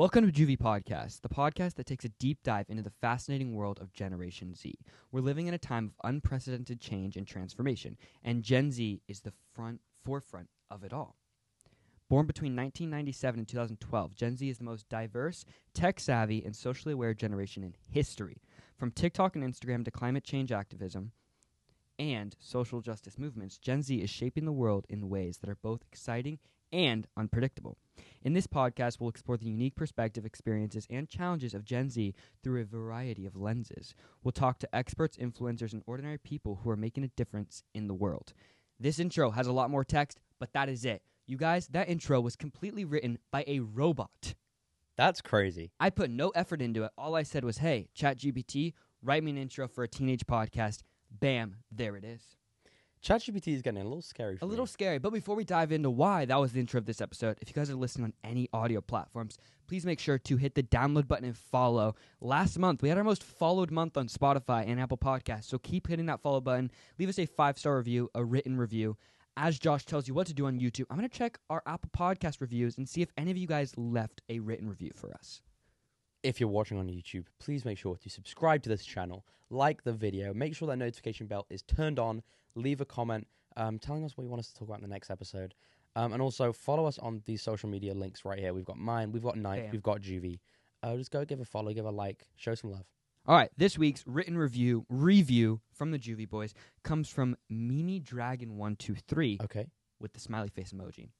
Welcome to Juvy Podcast, the podcast that takes a deep dive into the fascinating world of Generation Z. We're living in a time of unprecedented change and transformation, and Gen Z is the front forefront of it all. Born between 1997 and 2012, Gen Z is the most diverse, tech savvy, and socially aware generation in history. From TikTok and Instagram to climate change activism and social justice movements, Gen Z is shaping the world in ways that are both exciting and unpredictable. In this podcast, we'll explore the unique perspective, experiences, and challenges of Gen Z through a variety of lenses. We'll talk to experts, influencers, and ordinary people who are making a difference in the world. This intro has a lot more text, but that is it. You guys, that intro was completely written by a robot. That's crazy. I put no effort into it. All I said was, hey, ChatGPT, write me an intro for a teenage podcast. Bam, there it is. ChatGPT is getting a little scary. For A little me. scary, but before we dive into why that was the intro of this episode, if you guys are listening on any audio platforms, please make sure to hit the download button and follow. Last month, we had our most followed month on Spotify and Apple Podcasts, so keep hitting that follow button. Leave us a five star review, a written review. As Josh tells you what to do on YouTube, I'm going to check our Apple Podcast reviews and see if any of you guys left a written review for us. If you're watching on YouTube, please make sure to subscribe to this channel, like the video, make sure that notification bell is turned on, leave a comment um, telling us what you want us to talk about in the next episode, um, and also follow us on these social media links right here. We've got mine, we've got Knife, Bam. we've got Juvy. Uh, just go give a follow, give a like, show some love. All right, this week's written review review from the Juvy Boys comes from Mimi Dragon One Two Three. Okay. with the smiley face emoji.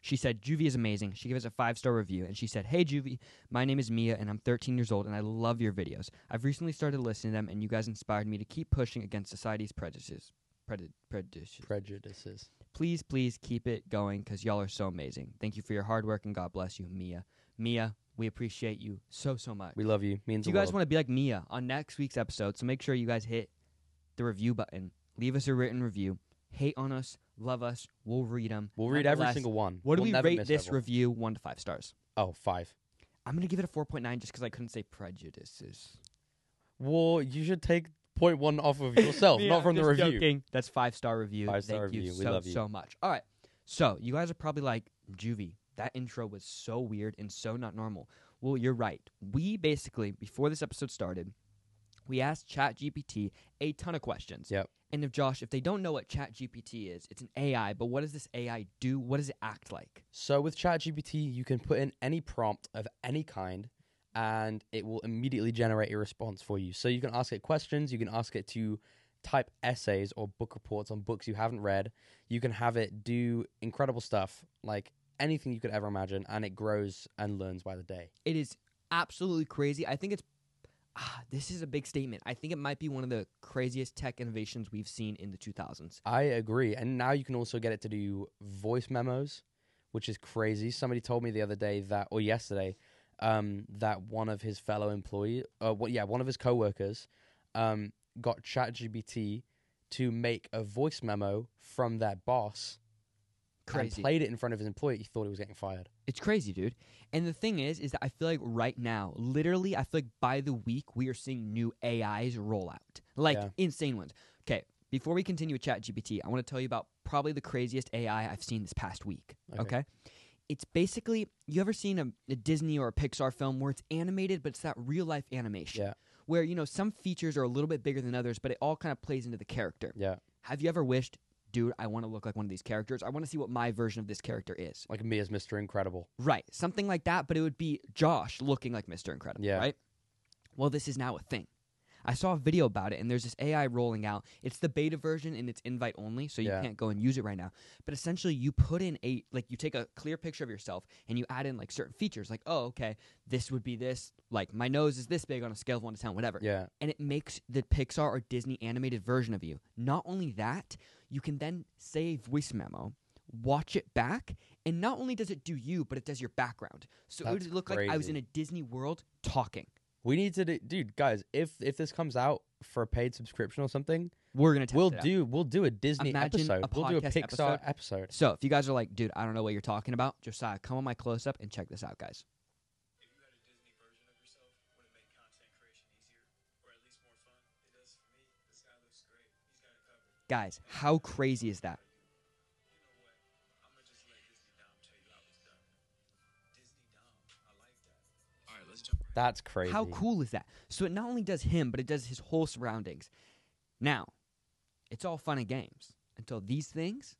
She said, Juvy is amazing. She gave us a five star review and she said, Hey Juvy, my name is Mia and I'm 13 years old and I love your videos. I've recently started listening to them and you guys inspired me to keep pushing against society's prejudices. Prejudices. Prejudices. Please, please keep it going because y'all are so amazing. Thank you for your hard work and God bless you, Mia. Mia, we appreciate you so, so much. We love you. Means If you guys want to be like Mia on next week's episode, so make sure you guys hit the review button, leave us a written review, hate on us, love us, we'll read them. We'll read every single one. What do We'll we never rate miss this everyone. review? One to five stars. Oh, five. I'm gonna give it a 4.9 just because I couldn't say prejudices. Well, you should take point one off of yourself, Yeah, not from the just review. joking. That's five star review. Five-star Thank you. We so love you. so much. All right, so you guys are probably like Juvy. That intro was so weird and so not normal. Well, you're right. We basically before this episode started, we asked ChatGPT a ton of questions. Yep. And if Josh, if they don't know what ChatGPT is, it's an AI. But what does this AI do? What does it act like? So with ChatGPT, you can put in any prompt of any kind, and it will immediately generate a response for you. So you can ask it questions. You can ask it to type essays or book reports on books you haven't read. You can have it do incredible stuff, like anything you could ever imagine, and it grows and learns by the day. It is absolutely crazy. I think it's ah, this is a big statement. I think it might be one of the craziest tech innovations we've seen in the 2000s. I agree. And now you can also get it to do voice memos, which is crazy. Somebody told me the other day that, or yesterday, um, that one of his fellow employee, uh, what, yeah, one of his coworkers, um, got ChatGPT to make a voice memo from their boss and played it in front of his employee. He thought he was getting fired. It's crazy, dude. And the thing is, is that I feel like right now, literally, I feel like by the week we are seeing new AIs roll out, like Yeah. insane ones. Okay, before we continue with ChatGPT, I want to tell you about probably the craziest AI I've seen this past week. Okay. Okay. It's basically you ever seen a, a Disney or a Pixar film where it's animated, but it's that real life animation. Yeah. Where you know some features are a little bit bigger than others, but it all kind of plays into the character. Yeah. Have you ever wished, dude, I want to look like one of these characters? I want to see what my version of this character is. Like me as Mr. Incredible. Right, something like that, but it would be Josh looking like Mr. Incredible, Yeah. right? Well, this is now a thing. I saw a video about it, and there's this AI rolling out. It's the beta version, and it's invite only, so you Yeah. can't go and use it right now. But essentially, you put in a like you take a clear picture of yourself, and you add in like certain features, like oh, okay, this would be this. Like my nose is this big on a scale of one to ten, whatever Yeah. and it makes the Pixar or Disney animated version of you. Not only that, you can then say a voice memo, watch it back, and not only does it do you, but it does your background. So it That's would look like I was in a Disney world talking. We need to do, dude, guys, if if this comes out for a paid subscription or something, We're gonna test we'll it out. do we'll do a Disney Imagine a episode. we'll do a Pixar episode. episode. So if you guys are like, dude, I don't know what you're talking about, Josiah, come on my close up and check this out, guys. if you had a Disney version of yourself, would it make content creation easier or at least more fun? It does for me. This guy looks great. He's got it covered. Guys, how crazy is that? That's crazy. How cool is that? So it not only does him, but it does his whole surroundings. Now, it's all fun and games until these things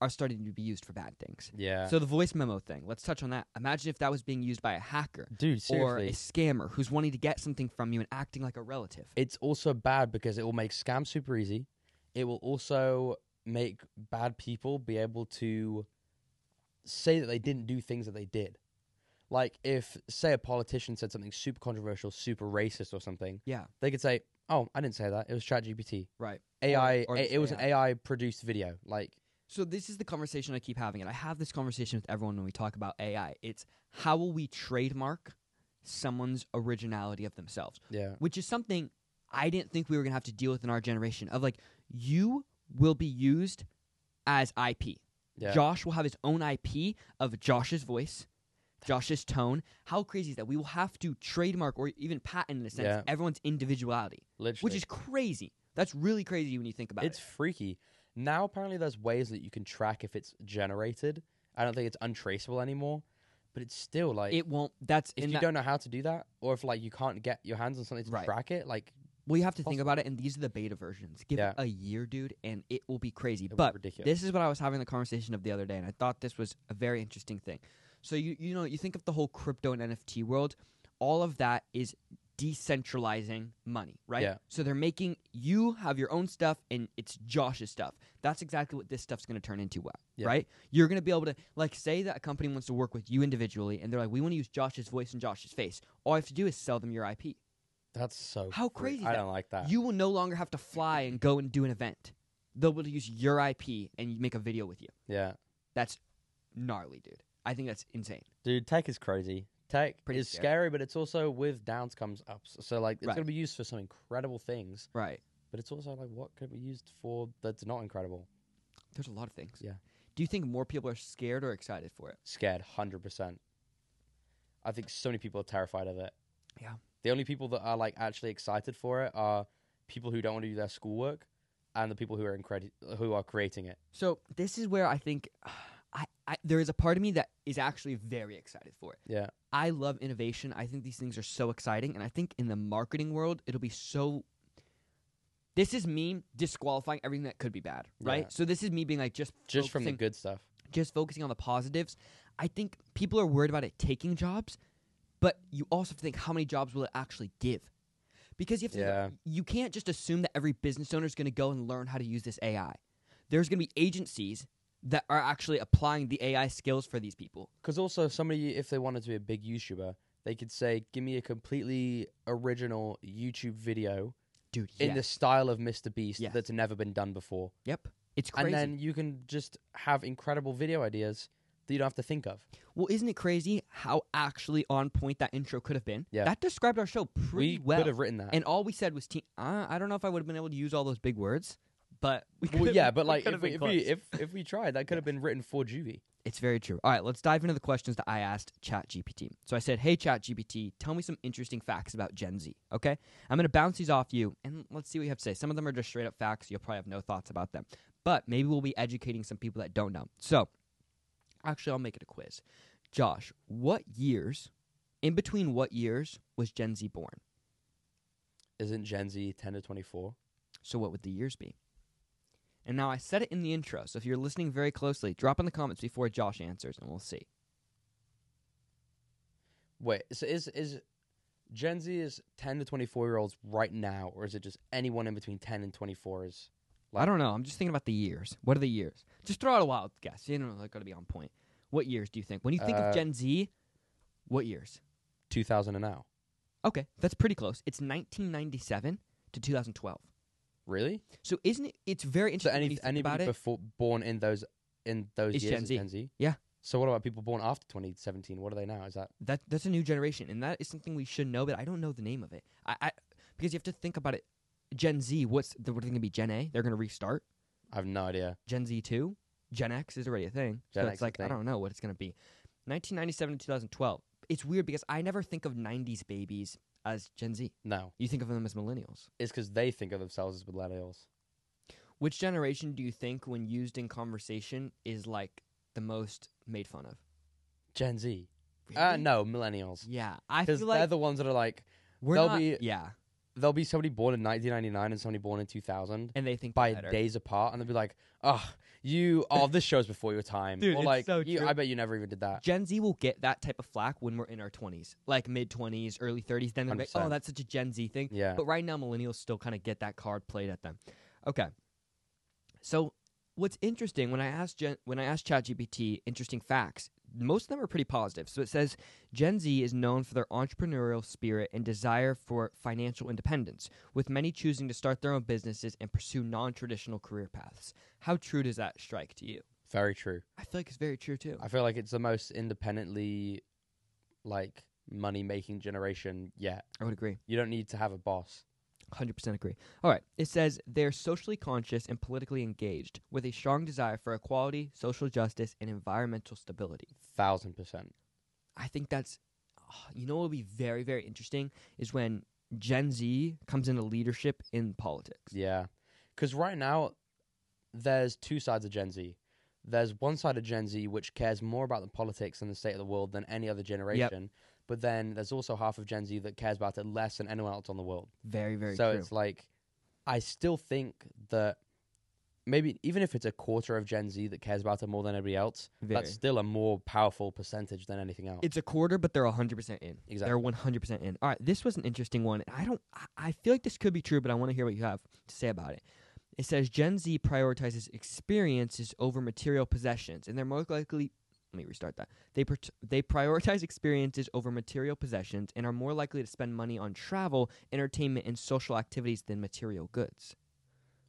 are starting to be used for bad things. Yeah. So the voice memo thing, let's touch on that. Imagine if that was being used by a hacker Dude, or a scammer who's wanting to get something from you and acting like a relative. it's also bad because it will make scams super easy. It will also make bad people be able to say that they didn't do things that they did. Like if say a politician said something super controversial, super racist or something, Yeah, they could say, "Oh, I didn't say that. It was ChatGPT. right. AI. or a- just it was an AI. AI produced video." Like So this is the conversation I keep having, and I have this conversation with everyone when we talk about AI. It's how will we trademark someone's originality of themselves? yeah. which is something I didn't think we were gonna have to deal with in our generation. Of like, you will be used as IP. Yeah. Josh will have his own IP of Josh's voice, Josh's tone. How crazy is that? We will have to trademark or even patent in a sense Yeah. everyone's individuality, Literally. which is crazy. That's really crazy when you think about it. it's it. freaky. Now apparently there's ways that you can track if it's generated. I don't think it's untraceable anymore, but it's still like It won't. That's if in you that- don't know how to do that, or if like you can't get your hands on something to Right. track it, like Well, you have to think about it, and these are the beta versions. Give Yeah. it a year, dude, and it will be crazy. Be but ridiculous. this is what I was having the conversation of the other day, and I thought this was a very interesting thing. So you you know you think of the whole crypto and NFT world, all of that is decentralizing money, right? Yeah. So they're making you have your own stuff, and it's Josh's stuff. That's exactly what this stuff's going to turn into, Yeah. right? You're going to be able to like say that a company wants to work with you individually, and they're like, we want to use Josh's voice and Josh's face. All I have to do is sell them your IP. that's so How crazy I don't like that. You will no longer have to fly and go and do an event. They'll be able to use your IP and make a video with you. yeah, That's gnarly, dude. I think that's insane. dude, tech is crazy. Tech Pretty is scary. scary. but it's also with downs comes ups. So like it's Right. gonna be used for some incredible things, Right. but it's also like what could it be used for that's not incredible. There's a lot of things. Yeah. Do you think more people are scared or excited for it? Scared, hundred percent. I think so many people are terrified of it. Yeah. The only people that are like actually excited for it are people who don't want to do their schoolwork, and the people who are incredi- who are creating it. So this is where I think I, there is a part of me that is actually very excited for it. Yeah, I love innovation. I think these things are so exciting, and I think in the marketing world, it'll be so. This is me disqualifying everything that could be bad, right? Yeah. So this is me being like just just from the good stuff. just focusing on the positives. I think people are worried about it taking jobs, but you also have to think how many jobs will it actually give? Because you have to Yeah. you can't just assume that every business owner is going to go and learn how to use this AI. There's going to be agencies that are actually applying the AI skills for these people. Because also, somebody, if they wanted to be a big YouTuber, they could say, "Give me a completely original YouTube video Dude, in the style of Mr. Beast Yes. that's never been done before," Yep. It's crazy. and then you can just have incredible video ideas that you don't have to think of. well, isn't it crazy how actually on point that intro could have been? Yeah. That described our show pretty well we well. could have written that. and all we said was, te- uh, I don't know if I would have been able to use all those big words, but we well, yeah, but like could if we, if, we, if if we tried, that could have been written for Juvy. It's very true. All right, let's dive into the questions that I asked ChatGPT. So I said, "Hey ChatGPT, tell me some interesting facts about Gen Z." Okay, I'm going to bounce these off you, and let's see what you have to say. Some of them are just straight up facts. You'll probably have no thoughts about them, but maybe we'll be educating some people that don't know. So, actually, I'll make it a quiz. Josh, what years, in between what years was Gen Z born? Isn't Gen Z ten to twenty four? So what would the years be? And now I said it in the intro, so if you're listening very closely, drop in the comments before Josh answers, and we'll see. Wait, so is is Gen Z is ten to twenty four year olds right now, or is it just anyone in between ten and twenty four? Is I don't know. I'm just thinking about the years. What are the years? Just throw out a wild guess. You know, they're going to be on point. What years do you think? When you think Uh, of Gen Z, what years? two thousand and now? Okay, that's pretty close. It's 1997 to 2012. Really? So isn't it? It's very So interesting when any you think anybody about it. before born in those in those Is years Gen is Z. Gen Z? Yeah. So what about people born after 2017? What are they now? Is that That that's a new generation, and that is something we should know. But I don't know the name of it. I, I because you have to think about it. Gen Z, what's the, what are they going to be? Gen A? They're going to restart. I have no idea. Gen Z two. Gen X is already a thing. Gen so X it's is a like I thing. don't know what it's going to be. 1997 to 2012. It's weird because I never think of 90s babies as Gen Z. No, You think of them as millennials. it's because they think of themselves as millennials. Which generation do you think, when used in conversation, is like the most made fun of? Gen Z. Uh, Really? no, millennials. Yeah, I Because feel they're like the ones that are like we're they'll not. be- yeah, there'll be somebody born in 1999 and somebody born in 2000 and they think by better. days apart, and they'll be like, "Oh, you, oh, this show's before your time," Dude, or it's like, so you, true. "I bet you never even did that." Gen Z will get that type of flack when we're in our 20s, like mid 20s, early 30s. Then they're like, oh, 100%. that's such a Gen Z thing. Yeah, But right now, millennials still kind of get that card played at them. Okay. So what's interesting when I asked Gen- when I asked ChatGPT interesting facts, most of them are pretty positive. So it says Gen Z is known for their entrepreneurial spirit and desire for financial independence, with many choosing to start their own businesses and pursue non-traditional career paths. How true does that strike to you? very true. I feel like it's very true too. I feel like it's the most independently, like, money making generation yet. I would agree. You don't need to have a boss. 100% agree. All right. It says they're socially conscious and politically engaged with a strong desire for equality, social justice, and environmental stability. Thousand percent. I think that's, oh, you know, what would be very, very interesting is when Gen Z comes into leadership in politics. Yeah, because right now there's two sides of Gen Z. There's one side of Gen Z which cares more about the politics and the state of the world than any other generation. But then there's also half of Gen Z that cares about it less than anyone else on the world. Very, very so true. it's like, I still think that maybe even if it's a quarter of Gen Z that cares about it more than everybody else, Very. that's still a more powerful percentage than anything else. It's a quarter, but they're 100% in. Exactly. They're 100% in. All right, this was an interesting one. I don't I- I feel like this could be true, but I want to hear what you have to say about it. It says Gen Z prioritizes experiences over material possessions, and they're more likely let me restart that. They pr- they prioritize experiences over material possessions and are more likely to spend money on travel, entertainment, and social activities than material goods.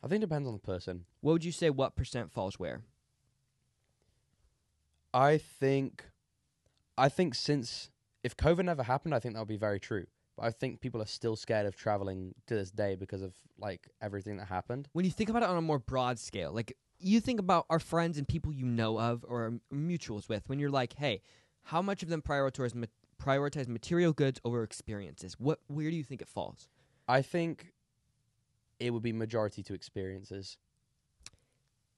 I think it depends on the person. What would you say what percent falls where? I think, I think since if COVID never happened, I think that would be very true. But I think people are still scared of traveling to this day because of like everything that happened. when you think about it on a more broad scale, like you think about our friends and people you know of or are mutuals with, when you're like, hey, how much of them prioritize ma- prioritize material goods over experiences? What where do you think it falls? I think it would be majority to experiences.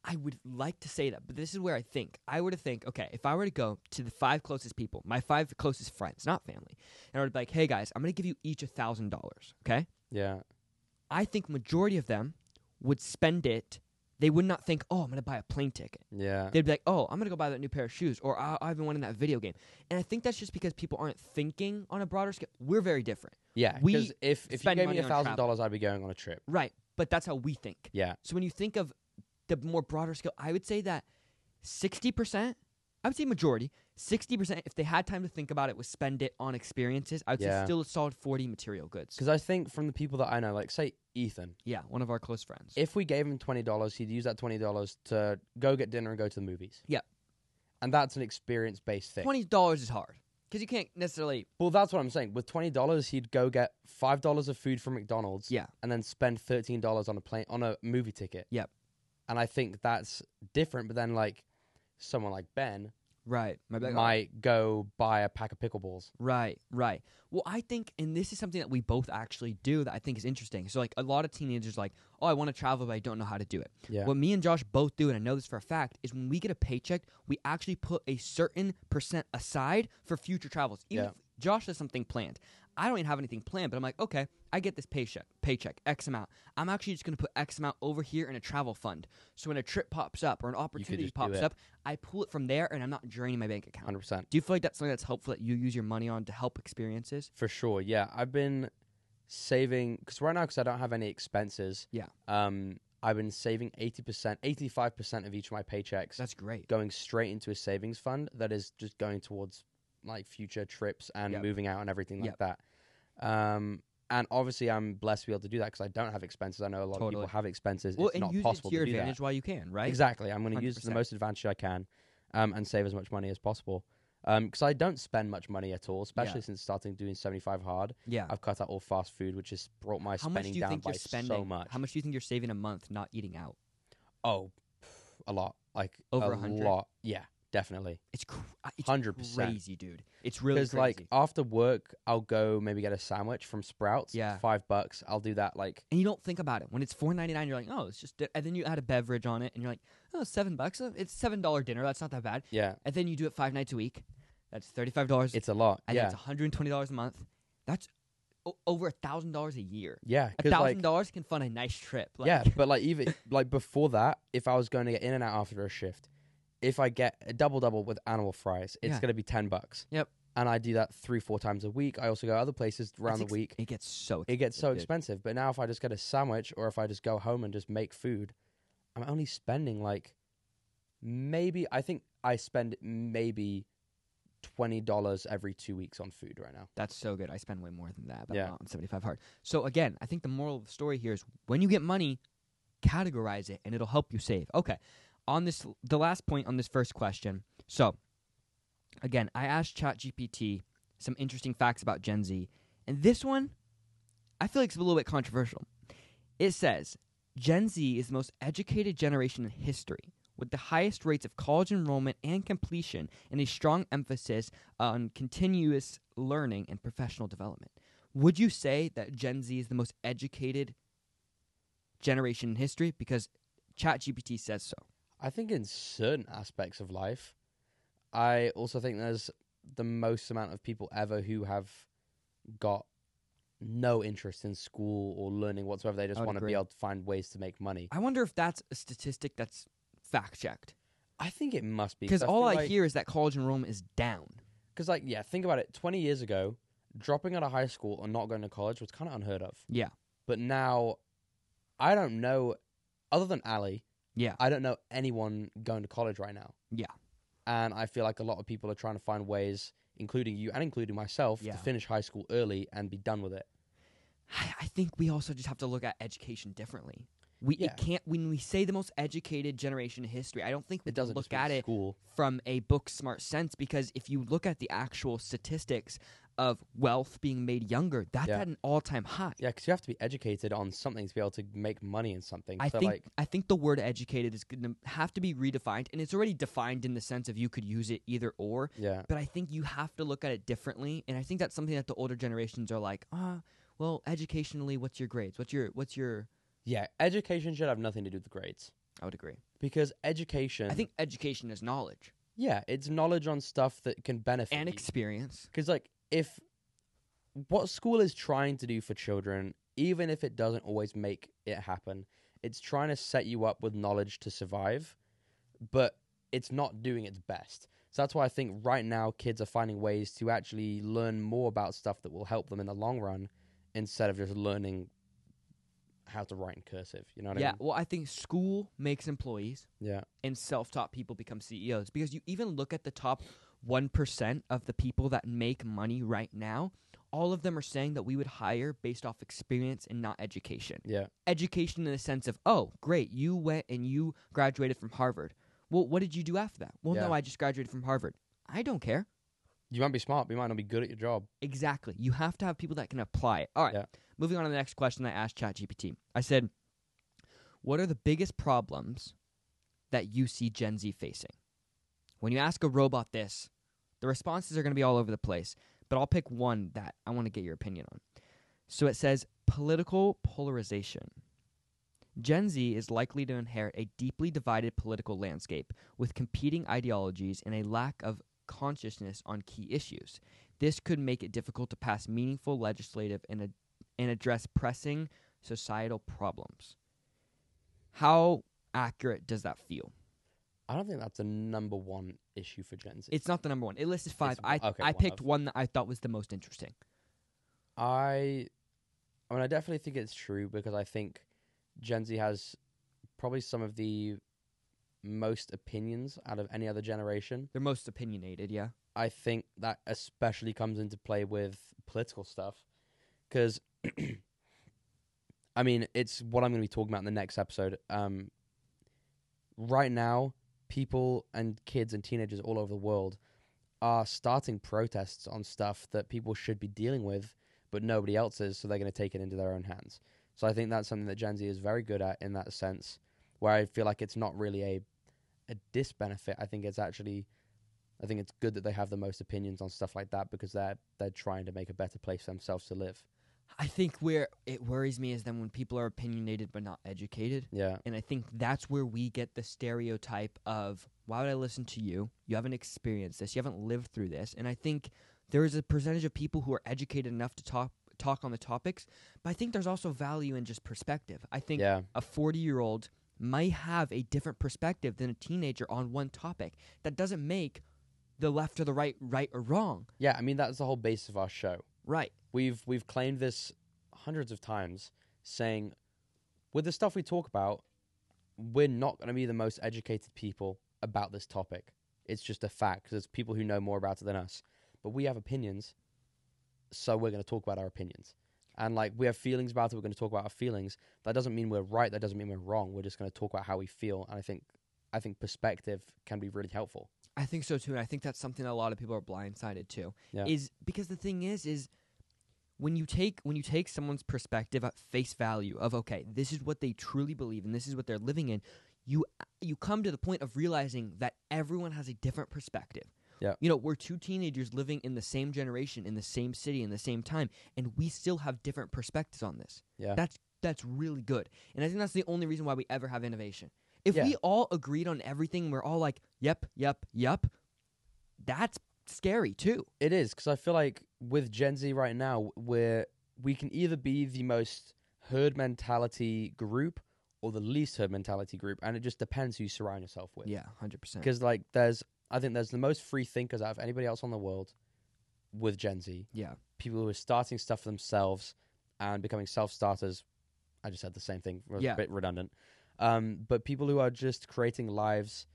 I would like to say that, but this is where I think I were to think, okay, if I were to go to the five closest people, my five closest friends, not family, and I would be like, hey guys, I'm gonna give you each a thousand dollars, okay? Yeah, I think majority of them would spend it. They would not think, oh, I'm gonna buy a plane ticket. yeah, They'd be like, "Oh, I'm gonna go buy that new pair of shoes," or "I- "I've been wanting that video game." And I think that's just because people aren't thinking on a broader scale. We're very different, yeah. we Because if if you spend gave me money a on thousand dollars, I'd be going on a trip. right? But that's how we think. Yeah, So when you think of the more broader scale, I would say that sixty percent, I would say majority, sixty percent, if they had time to think about it, would spend it on experiences. I would say still a solid forty material goods. because I think from the people that I know, like say Ethan, Yeah, one of our close friends. if we gave him twenty dollars, he'd use that twenty dollars to go get dinner and go to the movies. Yeah. and that's an experience based thing. Twenty dollars is hard because you can't necessarily. Well, that's what I'm saying. With twenty dollars, he'd go get five dollars of food from McDonald's. Yeah. and then spend thirteen dollars on a plane on a movie ticket. Yep. and I think that's different. But then, like someone like Ben Right, my bad. Oh. might go buy a pack of pickleballs. Right, right. Well, I think, and this is something that we both actually do that I think is interesting. So, like, a lot of teenagers like, oh, I want to travel, but I don't know how to do it. Yeah, What me and Josh both do, and I know this for a fact, is when we get a paycheck, we actually put a certain percent aside for future travels. Even Yeah. if Josh has something planned. I don't even have anything planned, but I'm like, okay, I get this paycheck, paycheck, X amount. I'm actually just going to put X amount over here in a travel fund. So when a trip pops up or an opportunity pops up, I pull it from there, and I'm not draining my bank account. hundred percent Do you feel like that's something that's helpful that you use your money on to help experiences? for sure. Yeah, I've been saving because right now because I don't have any expenses. Yeah. Um, I've been saving eighty percent, eighty five percent of each of my paychecks That's great. going straight into a savings fund that is just going towards like future trips and Yep. moving out and everything Yep. like that. Um, and obviously, I'm blessed to be able to do that because I don't have expenses. I know a lot of people have expenses. Well, it's and not use it possible to your do that. advantage while you can, right? Exactly. I'm going to use the 100. most advantage I can um, and save as much money as possible. Because I don't spend much money at all, especially since starting doing 75 hard. Yeah. I've cut out all fast food, which has brought my How much spending do you down think by you're spending? so much. How much do you think you're saving a month not eating out? Oh, a lot. Like Over a 100? lot. Yeah, definitely. It's cr- uh, it's 100%. crazy, dude. It's really Because like after work, I'll go maybe get a sandwich from Sprouts. Yeah. five bucks. I'll do that. Like and you don't think about it when it's four ninety nine. You're like, oh, it's just, di-" and then you add a beverage on it, and you're like, oh, seven bucks. Uh, It's seven dollar dinner. That's not that bad. yeah, And then you do it five nights a week. That's thirty-five dollars. It's a lot. and yeah, it's one hundred and twenty dollars a month. That's o- over a thousand dollars a year. yeah. A thousand dollars can fund a nice trip. Like, yeah, but like even like before that, if I was going to get In-N-Out after a shift, if I get a double double with animal fries, it's Yeah. gonna be ten bucks. Yep. And I do that three four times a week. I also go other places around the ex- week. it gets so. It gets so dude. expensive. But now if I just get a sandwich or if I just go home and just make food, I'm only spending like maybe I think I spend maybe twenty dollars every two weeks on food right now. That's so good. I spend way more than that, but Yeah. Not on 75 hard. So again, I think the moral of the story here is when you get money, categorize it and it'll help you save. Okay. On this the last point on this first question. So again, I asked ChatGPT some interesting facts about Gen Z, and this one I feel like it's a little bit controversial. It says Gen Z is the most educated generation in history, with the highest rates of college enrollment and completion, and a strong emphasis on continuous learning and professional development. Would you say that Gen Z is the most educated generation in history? Because ChatGPT says so. I think in certain aspects of life, I also think there's the most amount of people ever who have got no interest in school or learning whatsoever. They just want to be able to find ways to make money. I wonder if that's a statistic that's fact checked. I think it must be Because all I like, hear is that college enrollment is down. Because like yeah, think about it. Twenty years ago, dropping out of high school or not going to college was kind of unheard of. Yeah. But now, I don't know, other than Ali, Yeah. I don't know anyone going to college right now. Yeah. And I feel like a lot of people are trying to find ways, including you and including myself, Yeah. to finish high school early and be done with it. I I think we also just have to look at education differently. We Yeah. it can't when we say the most educated generation in history. I don't think we It doesn't look just mean at it school. from a book smart sense because if you look at the actual statistics of wealth being made younger, that's Yeah. at an all time high. Yeah, because you have to be educated on something to be able to make money in something. I so think like, I think the word educated is going to have to be redefined, and it's already defined in the sense of you could use it either or. yeah, But I think you have to look at it differently, and I think that's something that the older generations are like, ah, well, educationally, what's your grades? What's your what's your? yeah, education should have nothing to do with the grades I would agree. because education. I think education is knowledge yeah, it's knowledge on stuff that can benefit and you. experience. Because, like, if what school is trying to do for children, even if it doesn't always make it happen, it's trying to set you up with knowledge to survive, but it's not doing its best. So that's why I think right now kids are finding ways to actually learn more about stuff that will help them in the long run instead of just learning how to write in cursive. You know what yeah, I mean? Yeah, well, I think school makes employees. Yeah. and self-taught people become CEOs because you even look at the top 1% of the people that make money right now all of them are saying that we would hire based off experience and not education. Yeah. education in the sense of oh great you went and you graduated from Harvard. Well what did you do after that? Well no I just graduated from Harvard. I don't care. You might be smart, but you might not be good at your job. exactly. You have to have people that can apply it. All right Yeah. moving on to the next question I asked ChatGPT. I said what are the biggest problems that you see Gen Z facing? When you ask a robot this, the responses are going to be all over the place, but I'll pick one that I want to get your opinion on. So it says political polarization. Gen Z is likely to inherit a deeply divided political landscape with competing ideologies and a lack of consciousness on key issues. This could make it difficult to pass meaningful legislative and, ad- and address pressing societal problems. How accurate does that feel? I don't think that's a number one issue for Gen Z. It's not the number one. It listed five. It's- I okay, I one picked of. one that I thought was the most interesting. I, I mean, I definitely think it's true because I think Gen Z has probably some of the most opinions out of any other generation. They're most opinionated, yeah. I think that especially comes into play with political stuff because, I mean, it's what I'm going to be talking about in the next episode. Um, right now, people and kids and teenagers all over the world are starting protests on stuff that people should be dealing with, but nobody else is, so they're going to take it into their own hands. So I think that's something that Gen Z is very good at in that sense, where I feel like it's not really a a disbenefit. I think it's actually I think it's good that they have the most opinions on stuff like that because they're they're trying to make a better place for themselves to live. I think where it worries me is then when people are opinionated but not educated. Yeah. And I think that's where we get the stereotype of why would I listen to you? You haven't experienced this. You haven't lived through this. And I think there is a percentage of people who are educated enough to talk talk on the topics, but I think there's also value in just perspective. I think Yeah. a 40 year old might have a different perspective than a teenager on one topic. That doesn't make the left or the right right or wrong. Yeah. I mean, that's the whole base of our show. Right. We've we've claimed this hundreds of times, saying with the stuff we talk about, we're not going to be the most educated people about this topic. It's just a fact because There's people who know more about it than us, but we have opinions, so we're going to talk about our opinions. And like we have feelings about it, we're going to talk about our feelings. That doesn't mean we're right. That doesn't mean we're wrong. We're just going to talk about how we feel. And I think, I think perspective can be really helpful. I think so too, and I think that's something a lot of people are blindsided to. Yeah. Is because the thing is, is when you take when you take someone's perspective at face value of okay, this is what they truly believe and this is what they're living in, you you come to the point of realizing that everyone has a different perspective. Yeah. You know, we're two teenagers living in the same generation, in the same city, in the same time, and we still have different perspectives on this. Yeah. That's that's really good. And I think that's the only reason why we ever have innovation. If Yeah. we all agreed on everything, we're all like, yep, yep, yep, that's scary too. It is because I feel like with Gen Z right now, we're we can either be the most herd mentality group or the least herd mentality group, and it just depends who you surround yourself with. Yeah, 100%. Because like, there's I think there's the most free thinkers out of anybody else on the world with Gen Z. Yeah. People who are starting stuff for themselves and becoming self starters. I just said the same thing. Was Yeah. a bit redundant. Um, but people who are just creating lives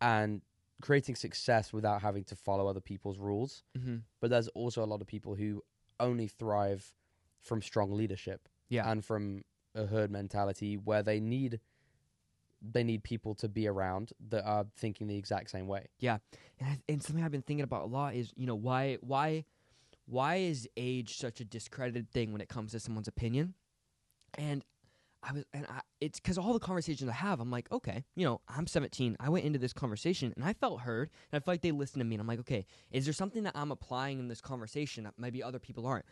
and creating success without having to follow other people's rules Mm-hmm. but there's also a lot of people who only thrive from strong leadership Yeah. and from a herd mentality where they need they need people to be around that are thinking the exact same way. Yeah, and, I, and something I've been thinking about a lot is, you know, why why why is age such a discredited thing when it comes to someone's opinion? And I was, and I, it's because all the conversations I have, I'm like, okay, you know, I'm 17. I went into this conversation and I felt heard, and I felt like they listened to me. And I'm like, okay, is there something that I'm applying in this conversation that maybe other people aren't?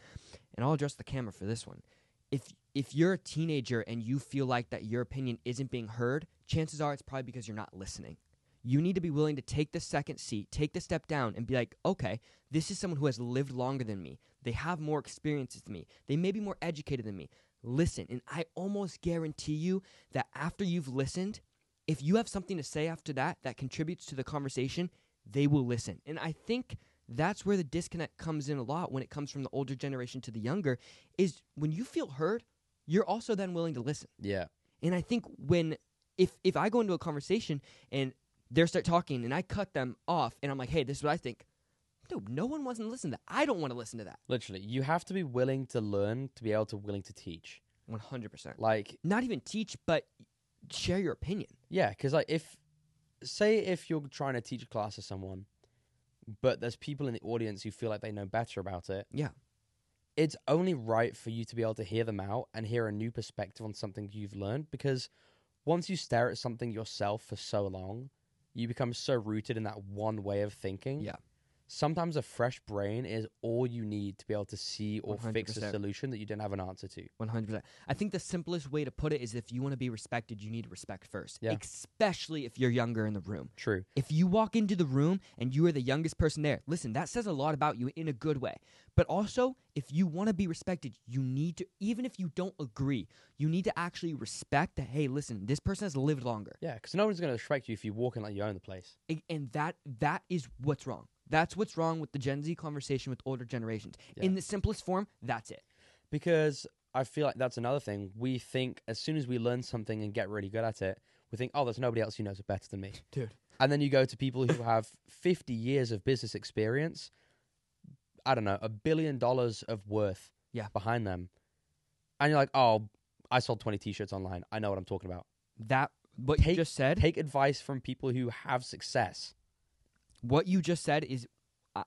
And I'll address the camera for this one. If if you're a teenager and you feel like that your opinion isn't being heard, chances are it's probably because you're not listening. You need to be willing to take the second seat, take the step down, and be like, okay, this is someone who has lived longer than me. They have more experiences than me. They may be more educated than me. Listen. And I almost guarantee you that after you've listened, if you have something to say after that that contributes to the conversation, they will listen. And I think that's where the disconnect comes in a lot when it comes from the older generation to the younger is when you feel heard, you're also then willing to listen. Yeah. And I think when if if I go into a conversation and they start talking and I cut them off and I'm like, hey, this is what I think. Dude, no one wants to listen to that. I don't want to listen to that. Literally, you have to be willing to learn to be able to willing to teach. One hundred percent. Like, Not even teach, but share your opinion. yeah, cuz like if say if you're trying to teach a class to someone but there's people in the audience who feel like they know better about it. Yeah. it's only right for you to be able to hear them out and hear a new perspective on something you've learned because once you stare at something yourself for so long, you become so rooted in that one way of thinking. Yeah. Sometimes a fresh brain is all you need to be able to see or fix a solution that you didn't have an answer to. One hundred percent. I think the simplest way to put it is if you want to be respected, you need respect first. Yeah. Especially if you're younger in the room. True. If you walk into the room and you are the youngest person there, listen, that says a lot about you in a good way. But also, if you want to be respected, you need to, even if you don't agree, you need to actually respect that, hey, listen, this person has lived longer. Yeah, because no one's going to respect you if you walk in like you own the place. A- And that that is what's wrong. That's what's wrong with the Gen Z conversation with older generations. Yeah. In the simplest form, that's it. Because I feel like that's another thing. We think as soon as we learn something and get really good at it, we think, oh, there's nobody else who knows it better than me. Dude. And then you go to people who have 50 years of business experience, I don't know, a billion dollars of worth Yeah. behind them. And you're like, oh, I sold 20 t shirts online. I know what I'm talking about. That, what Take- you just said, Take advice from people who have success. What you just said is I,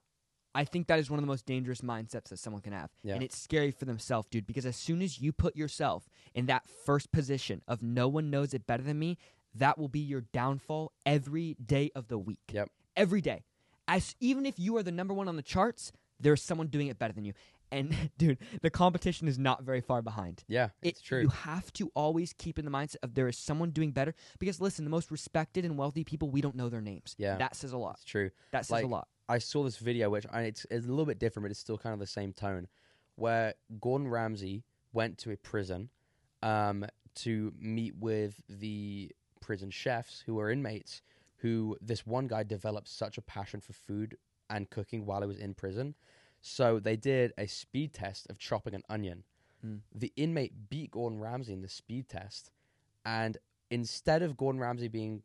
I think that is one of the most dangerous mindsets that someone can have Yeah. and it's scary for themselves dude because as soon as you put yourself in that first position of no one knows it better than me that will be your downfall every day of the week Yep. every day as even if you are the number one on the charts There's someone doing it better than you. And dude, the competition is not very far behind. Yeah, It- it's true. You have to always keep in the mindset of there is someone doing better. Because listen, the most respected and wealthy people, we don't know their names. Yeah. That says a lot. It's true. That says Like, a lot. I saw this video, which I, it's, it's a little bit different, but it's still kind of the same tone, where Gordon Ramsay went to a prison um, to meet with the prison chefs who are inmates. Who this one guy developed such a passion for food and cooking while he was in prison, so they did a speed test of chopping an onion. Mm. The inmate beat Gordon Ramsay in the speed test, and instead of Gordon Ramsay being,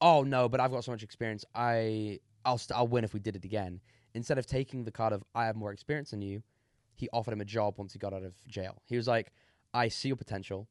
"Oh no, but I've got so much experience, I I'll st- I'll win if we did it again," instead of taking the card of "I have more experience than you," he offered him a job once he got out of jail. He was like, "I see your potential,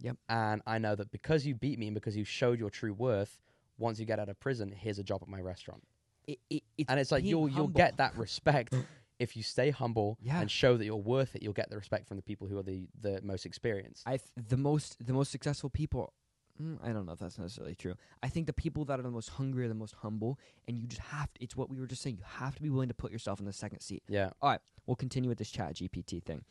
Yep. and I know that because you beat me and because you showed your true worth, once you get out of prison, here's a job at my restaurant." It, it, it's and it's like you'll you'll get that respect if you stay humble Yeah. and show that you're worth it. You'll get the respect from the people who are the the most experienced. I th- the most the most successful people. mm, I don't know if that's necessarily true. I think the people that are the most hungry are the most humble, and you just have to. It's what we were just saying. You have to be willing to put yourself in the second seat. yeah, All right, We'll continue with this Chat GPT thing.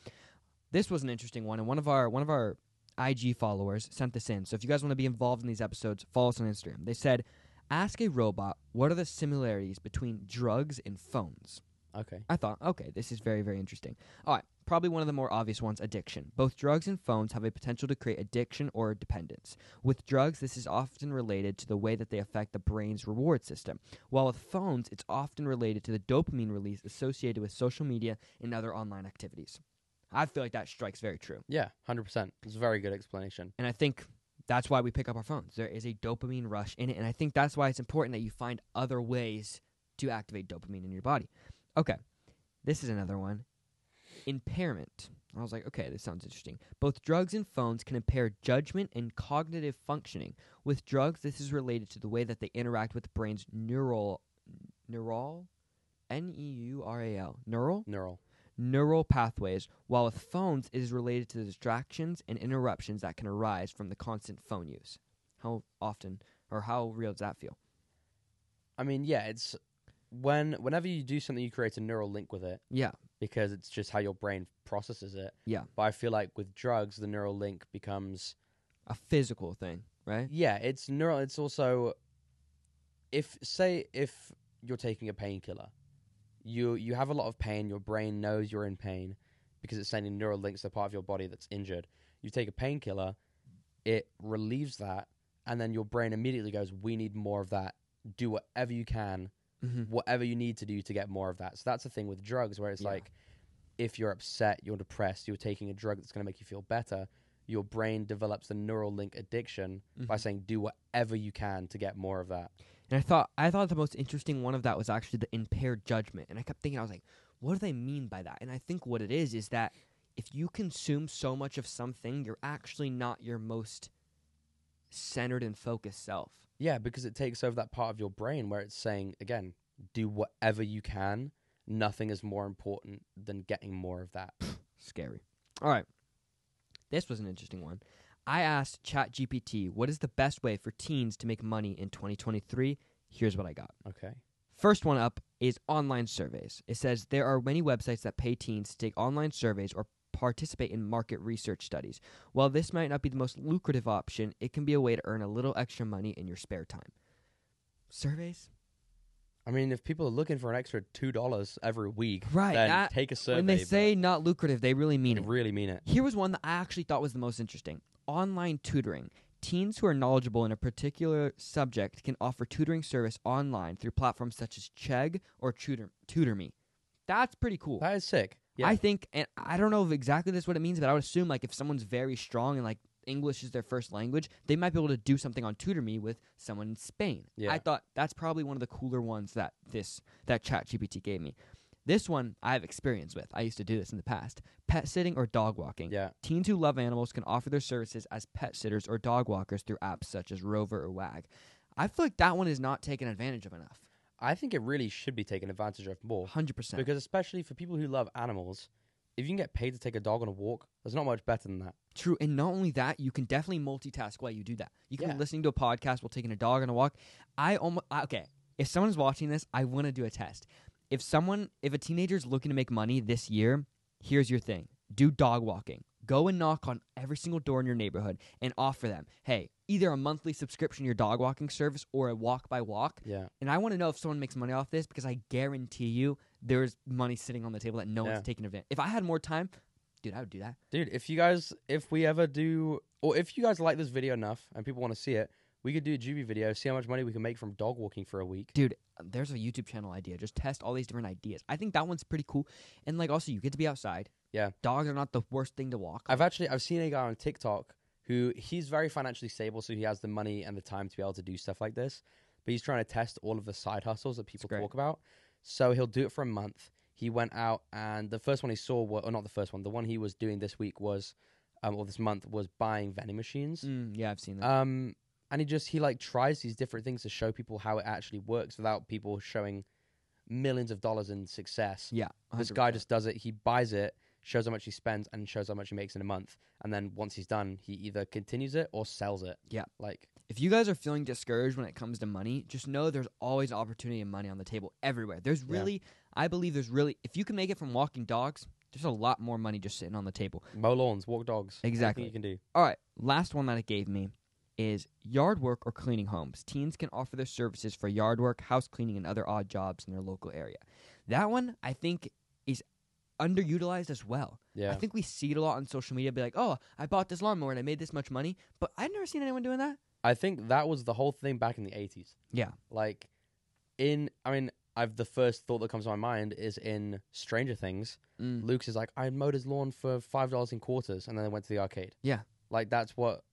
This was an interesting one, and one of our one of our IG followers sent this in. So if you guys want to be involved in these episodes, follow us on Instagram. They said, "Ask a robot what are the similarities between drugs and phones." Okay, I thought, okay, this is very, very interesting. All right, probably one of the more obvious ones addiction. Both drugs and phones have a potential to create addiction or dependence. With drugs, this is often related to the way that they affect the brain's reward system, while with phones, it's often related to the dopamine release associated with social media and other online activities. I feel like that strikes very true. yeah, hundred percent. It's a very good explanation. And I think that's why we pick up our phones. There is a dopamine rush in it. And I think that's why it's important that you find other ways to activate dopamine in your body. Okay. This is another one impairment. I was like, okay, this sounds interesting. Both drugs and phones can impair judgment and cognitive functioning. With drugs, this is related to the way that they interact with the brain's neural, neural, N E U R A L, neural, Neural. neural pathways, while with phones it is related to the distractions and interruptions that can arise from the constant phone use. How often or how real does that feel? I mean, yeah, it's when whenever you do something, you create a neural link with it Yeah. because it's just how your brain processes it. Yeah. But I feel like with drugs, the neural link becomes A physical thing, right? yeah, it's neural. It's also if say if you're taking a painkiller, you you have a lot of pain. Your brain knows you're in pain because it's sending neural links to part of your body that's injured. You take a painkiller, it relieves that, and then your brain immediately goes, "We need more of that. Do whatever you can, Mm-hmm. whatever you need to do to get more of that." So that's the thing with drugs, where it's Yeah. like, if you're upset, you're depressed, you're taking a drug that's going to make you feel better. Your brain develops the neural link addiction by Mhm. saying do whatever you can to get more of that. And I thought I thought the most interesting one of that was actually the impaired judgment. And I kept thinking I was like, what do they mean by that? And I think what it is is that if you consume so much of something, you're actually not your most centered and focused self. Yeah, because it takes over that part of your brain where it's saying again, do whatever you can. Nothing is more important than getting more of that. Scary. All right. This was an interesting one. I asked ChatGPT, what is the best way for teens to make money in 2023? Here's what I got. Okay. First one up is online surveys. It says there are many websites that pay teens to take online surveys or participate in market research studies. While this might not be the most lucrative option, it can be a way to earn a little extra money in your spare time. Surveys? I mean, if people are looking for an extra two dollars every week, Right, then take a survey. when they say not lucrative, they really mean they it. really mean it. Here was one that I actually thought was the most interesting online tutoring. Teens who are knowledgeable in a particular subject can offer tutoring service online through platforms such as Chegg or Tutor, TutorMe. That's pretty cool. That is sick. Yeah. I think, and I don't know if exactly this is what it means, but I would assume like if someone's very strong and like English is their first language, they might be able to do something on TutorMe with someone in Spain. Yeah. I thought that's probably one of the cooler ones that this that ChatGPT gave me. This one I have experience with. I used to do this in the past. Pet sitting or dog walking. yeah. Teens who love animals can offer their services as pet sitters or dog walkers through apps such as Rover or Wag. I feel like that one is not taken advantage of enough. I think it really should be taken advantage of more. 100%. Because especially for people who love animals, if you can get paid to take a dog on a walk, there's not much better than that. True, and not only that, you can definitely multitask while you do that. You can Yeah. be listening to a podcast while taking a dog on a walk. I almost okay. If someone's watching this, I want to do a test. if someone, if a teenager's looking to make money this year, here's your thing: do dog walking. Go and knock on every single door in your neighborhood and offer them, hey, either a monthly subscription to your dog walking service or a walk by walk. Yeah. And I want to know if someone makes money off this because I guarantee you there's money sitting on the table that no Yeah. one's taking advantage. If I had more time, dude, I would do that. Dude, if you guys, if we ever do, or if you guys like this video enough and people want to see it, we could do a Juvy video, see how much money we can make from dog walking for a week. Dude, um, there's a YouTube channel idea. Just test all these different ideas. I think that one's pretty cool. And like also you get to be outside. Yeah. Dogs are not the worst thing to walk. I've actually, I've seen a guy on TikTok who he's very financially stable, so he has the money and the time to be able to do stuff like this. But he's trying to test all of the side hustles that people talk about. So he'll do it for a month. He went out and the first one he saw, wa- or not the first one, the one he was doing this week was, um, or this month was buying vending machines. Mm, yeah, I've seen that. Um, and he just he like tries these different things to show people how it actually works without people showing millions of dollars in success. yeah. This guy just does it. He buys it, shows how much he spends, and shows how much he makes in a month. And then once he's done, he either continues it or sells it. Yeah. like If you guys are feeling discouraged when it comes to money, just know there's always opportunity and money on the table everywhere. There's Yeah. really, I believe there's really, if you can make it from walking dogs, there's a lot more money just sitting on the table. mow lawns, walk dogs, Exactly. you can do. All right, last one that it gave me is yard work or cleaning homes. Teens can offer their services for yard work, house cleaning, and other odd jobs in their local area. That one I think underutilized as well. Yeah, I think we see it a lot on social media. Be like, oh, I bought this lawnmower and I made this much money, but I've never seen anyone doing that. I think that was the whole thing back in the eighties. Yeah, Like, in I mean, I've the first thought that comes to my mind is in Stranger Things. mm. Lucas is like, I mowed his lawn for five dollars in quarters, and then I went to the arcade. Yeah. like that's what,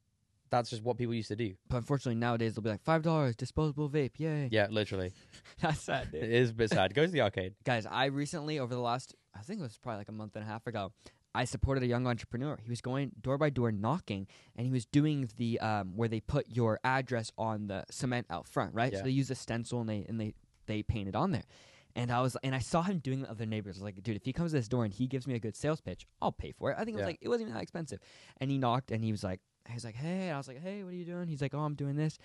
that's just what people used to do. but unfortunately nowadays they'll be like five dollars disposable vape. Yay! Yeah, literally, That's sad, dude. it is a bit sad. Go to the arcade. Guys, I recently, over the last, I think it was probably like a month and a half ago, I supported a young entrepreneur. He was going door by door knocking, and he was doing the um, where they put your address on the cement out front, right? Yeah. So they use a stencil and they and they they paint it on there. And I was and I saw him doing it with other neighbors. I was like, dude, if he comes to this door and he gives me a good sales pitch, I'll pay for it. I think it was like it wasn't even that expensive. And he knocked and he was like, he was like, hey, and I was like, hey, what are you doing? He's like, oh, I'm doing this.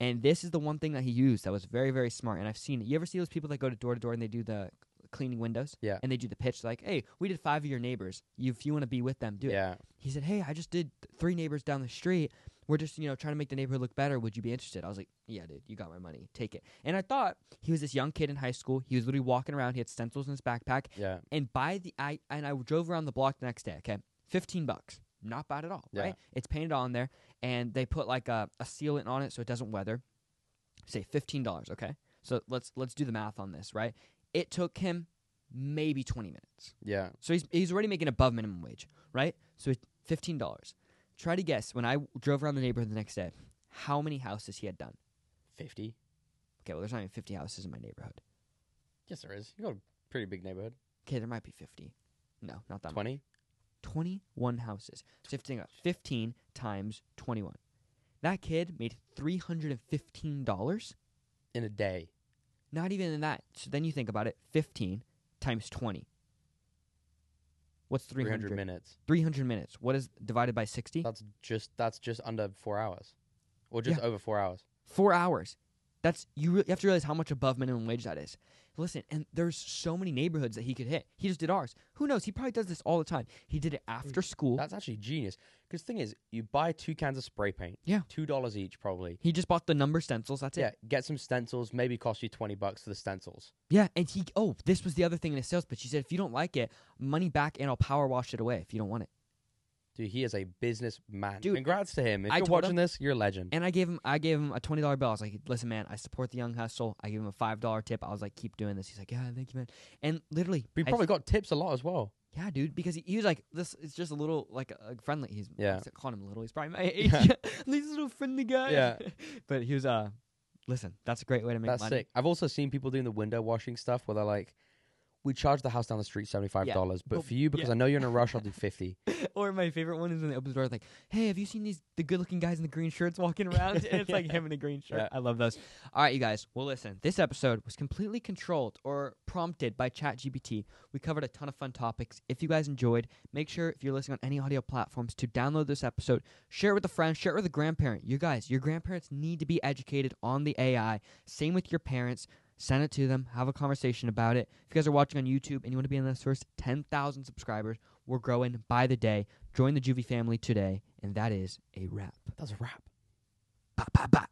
And this is the one thing that he used that was very, very smart. And I've seen it. You ever see those people that go to door to door and they do the cleaning windows? Yeah. And they do the pitch like, hey, we did five of your neighbors. You, if you want to be with them, do it. Yeah, He said, hey, I just did three neighbors down the street. We're just, you know, trying to make the neighborhood look better. Would you be interested? I was like, yeah, dude, you got my money. Take it. And I thought he was this young kid in high school. He was literally walking around. He had stencils in his backpack. yeah, And by the I and I drove around the block the next day. Okay, fifteen bucks, not bad at all, Yeah. right? It's painted on there, and they put like a, a sealant on it so it doesn't weather. Say fifteen dollars. Okay, so let's let's do the math on this, right? It took him maybe twenty minutes. yeah. So he's he's already making above minimum wage, right? So it's fifteen dollars. Try to guess when I drove around the neighborhood the next day, how many houses he had done. Fifty. Okay, well, there's not even fifty houses in my neighborhood. Yes, there is. You got a pretty big neighborhood. Okay, there might be fifty. No, not that. Twenty. 21 houses. So 15, uh, 15 times 21. That kid made $315. in a day. Not even in that. So then you think about it 15 times 20. What's 300? 300 minutes. 300 minutes. What is divided by 60? That's just that's just under four hours, or just over four hours. Four hours. That's you, re- you have to realize how much above minimum wage that is. Listen, and there's so many neighborhoods that he could hit. He just did ours. Who knows? He probably does this all the time. He did it after school. That's actually genius. Because the thing is, you buy two cans of spray paint. Yeah. Two dollars each, probably. He just bought the number stencils. That's yeah. it. Get some stencils. Maybe cost you twenty bucks for the stencils. Yeah, and he oh, this was the other thing in his sales pitch. He said, if you don't like it, money back, and I'll power wash it away if you don't want it. Dude, he is a businessman. Dude, Congrats to him. If I you're watching him- this, you're a legend. And I gave him, I gave him a twenty dollar bill. I was like, listen, man, I support the young hustle. I gave him a five dollar tip. I was like, keep doing this. He's like, yeah, thank you, man. And literally, But he I- probably got tips a lot as well. Yeah, dude, because he, he was like, this is just a little like uh, friendly. He's Yeah. I calling him little. He's probably my age. He's a little friendly guy. Yeah. but he was uh, listen, that's a great way to make That's money. sick. I've also seen people doing the window washing stuff where they're like, "We charge the house down the street seventy five dollars, but Well, for you because yeah. I know you're in a rush, I'll do 50 or my favorite one is when they open the door, like, "Hey, have you seen these the good-looking guys in the green shirts walking around?" and it's like him in a green shirt. Yeah. I love those. All right, you guys. Well, listen. This episode was completely controlled or prompted by ChatGPT. We covered a ton of fun topics. If you guys enjoyed, make sure if you're listening on any audio platforms to download this episode, share it with a friend, share it with a grandparent. You guys, your grandparents need to be educated on the AI. Same with your parents. Send it to them. Have a conversation about it. If you guys are watching on YouTube and you want to be in those first 10,000 subscribers, we're growing by the day. Join the Juvy family today, and that is a wrap. That's a wrap. Ba, ba, ba.